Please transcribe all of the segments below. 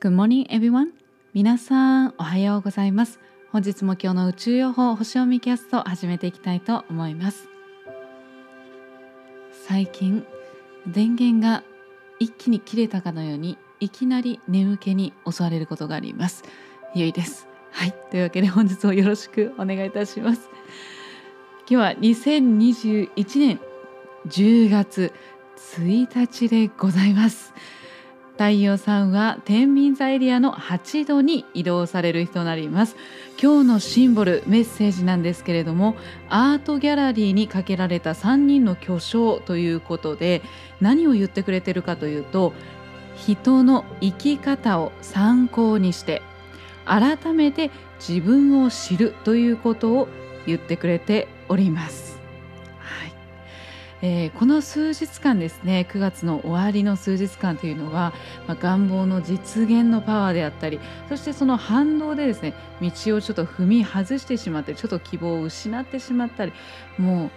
Good morning everyone. 皆さんおはようございます。本日も今日の宇宙予報星読みキャスト始めていきたいと思います。最近電源が一気に切れたかのようにいきなり眠気に襲われることがあります。ゆいです。はい。というわけで本日もよろしくお願いいたします。今日は2021年10月1日でございます。太陽さんは天秤座エリアの8度に移動される日となります。今日のシンボルメッセージなんですけれどもアートギャラリーにかけられた3人の巨匠ということで何を言ってくれてるかというと人の生き方を参考にして改めて自分を知るということを言ってくれております。えー、この数日間ですね9月の終わりの数日間というのは、まあ、願望の実現のパワーであったりそしてその反動でですね道をちょっと踏み外してしまってちょっと希望を失ってしまったりも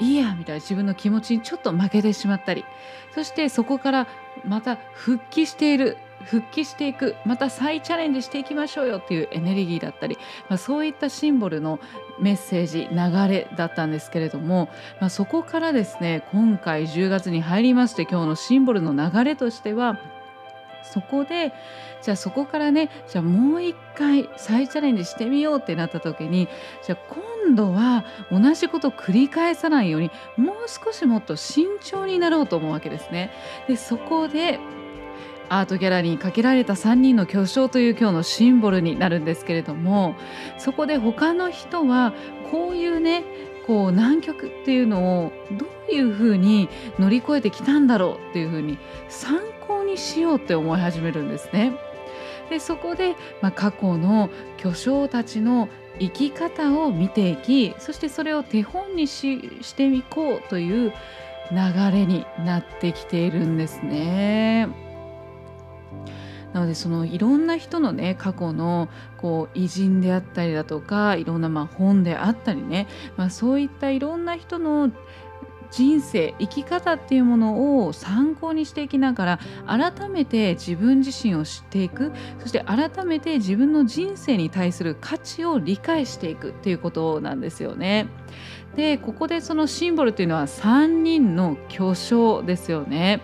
ういいやみたいな自分の気持ちにちょっと負けてしまったりそしてそこからまた復帰している復帰していくまた再チャレンジしていきましょうよっていうエネルギーだったり、まあ、そういったシンボルのメッセージ流れだったんですけれども、まあ、そこからですね今回10月に入りまして今日のシンボルの流れとしてはそこでじゃあそこからねじゃあもう一回再チャレンジしてみようってなった時にじゃあ今度は同じことを繰り返さないようにもう少しもっと慎重になろうと思うわけですね。でそこでアートギャラリーにかけられた3人の巨匠という今日のシンボルになるんですけれどもそこで他の人はこういうねこう南極っていうのをどういうふうに乗り越えてきたんだろうっていうふうに参考にしようって思い始めるんですね。でそこで、まあ、過去の巨匠たちの生き方を見ていきそしてそれを手本にししていこうという流れになってきているんですね。なのでそのいろんな人のね過去のこう偉人であったりだとかいろんなまあ本であったりね、まあ、そういったいろんな人の人生生き方っていうものを参考にしていきながら改めて自分自身を知っていくそして改めて自分の人生に対する価値を理解していくっていうことなんですよね。でここでそのシンボルというのは3人の巨匠ですよね。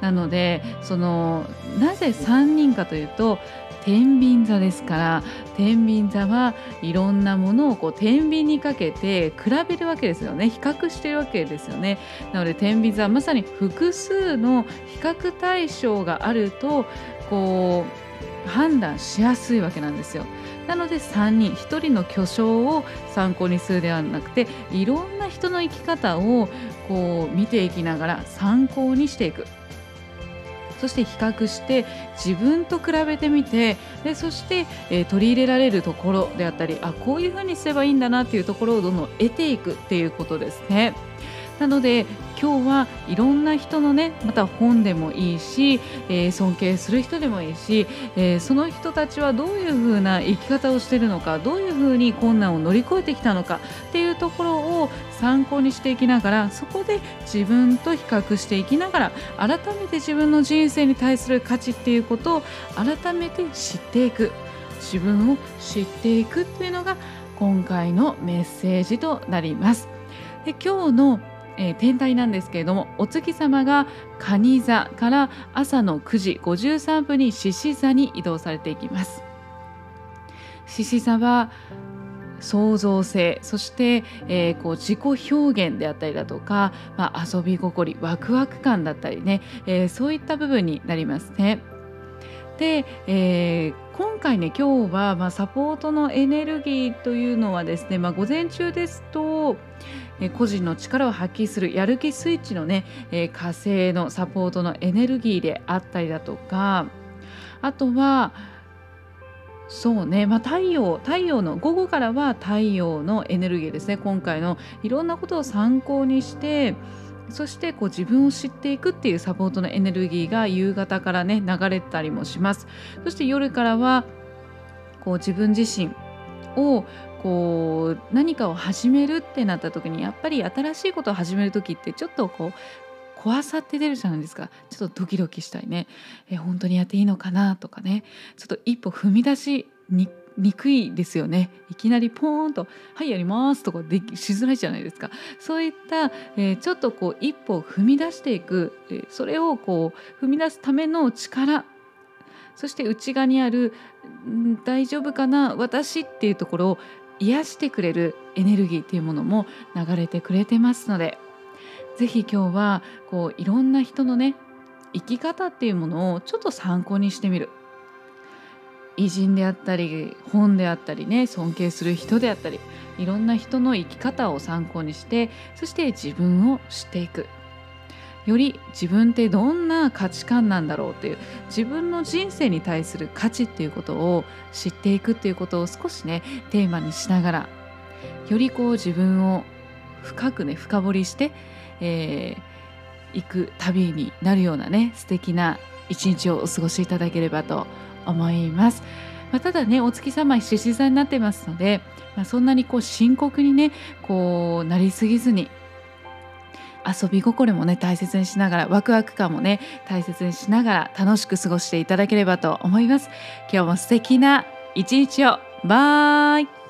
なのでそのなぜ3人かというと天秤座ですから天秤座はいろんなものをこう天秤にかけて比べるわけですよね。比較してるわけですよね。なので天秤座はまさに複数の比較対象があるとこう判断しやすいわけなんですよ。なので3人1人の巨匠を参考にするではなくていろんな人の生き方をこう見ていきながら参考にしていく。そして比較して自分と比べてみてでそして、えー、取り入れられるところであったりあこういうふうにすればいいんだなっていうところをどんどん得ていくっていうことですね。なので今日はいろんな人のねまた本でもいいし、えー、尊敬する人でもいいし、えー、その人たちはどういうふうな生き方をしているのかどういうふうに困難を乗り越えてきたのかっていうところを参考にしていきながらそこで自分と比較していきながら改めて自分の人生に対する価値っていうことを改めて知っていく自分を知っていくっていうのが今回のメッセージとなります。で今日のえー、天体なんですけれどもお月様が蟹座から朝の9時53分に獅子座に移動されていきます獅子座は創造性そして、えー、こう自己表現であったりだとか、まあ、遊び心ワクワク感だったりね、えー、そういった部分になりますね。で、えー、今回ね今日は、まあ、サポートのエネルギーというのはですね、まあ、午前中ですと、え個人の力を発揮するやる気スイッチのね、え火星のサポートのエネルギーであったりだとかあとはそうね、まあ、太陽太陽の午後からは太陽のエネルギーですね今回のいろんなことを参考にしてそしてこう自分を知っていくっていうサポートのエネルギーが夕方からね流れたりもします。そして夜からはこう自分自身をこう何かを始めるってなった時にやっぱり新しいことを始める時ってちょっとこう怖さって出るじゃないですか。ちょっとドキドキしたいね。え本当にやっていいのかなとかね。ちょっと一歩踏み出しににくいですよね。いきなりポーンと「はいやります」とかできしづらいじゃないですか。そういった、えー、ちょっとこう一歩踏み出していく、えー、それをこう踏み出すための力そして内側にある「大丈夫かな私」っていうところを癒してくれるエネルギーっていうものも流れてくれてますので是非今日はこういろんな人のね生き方っていうものをちょっと参考にしてみる。偉人であったり本であったりね尊敬する人であったりいろんな人の生き方を参考にしてそして自分を知っていく。より自分ってどんな価値観なんだろうという自分の人生に対する価値っていうことを知っていくっていうことを少しねテーマにしながらよりこう自分を深くね深掘りして、えー、行く旅になるようなね素敵な一日をお過ごしいただければと思います。まあ、ただねお月様獅子座になってますので、まあ、そんなにこう深刻にねこうなりすぎずに遊び心もね大切にしながらワクワク感もね大切にしながら楽しく過ごしていただければと思います。今日も素敵な一日を。バイ。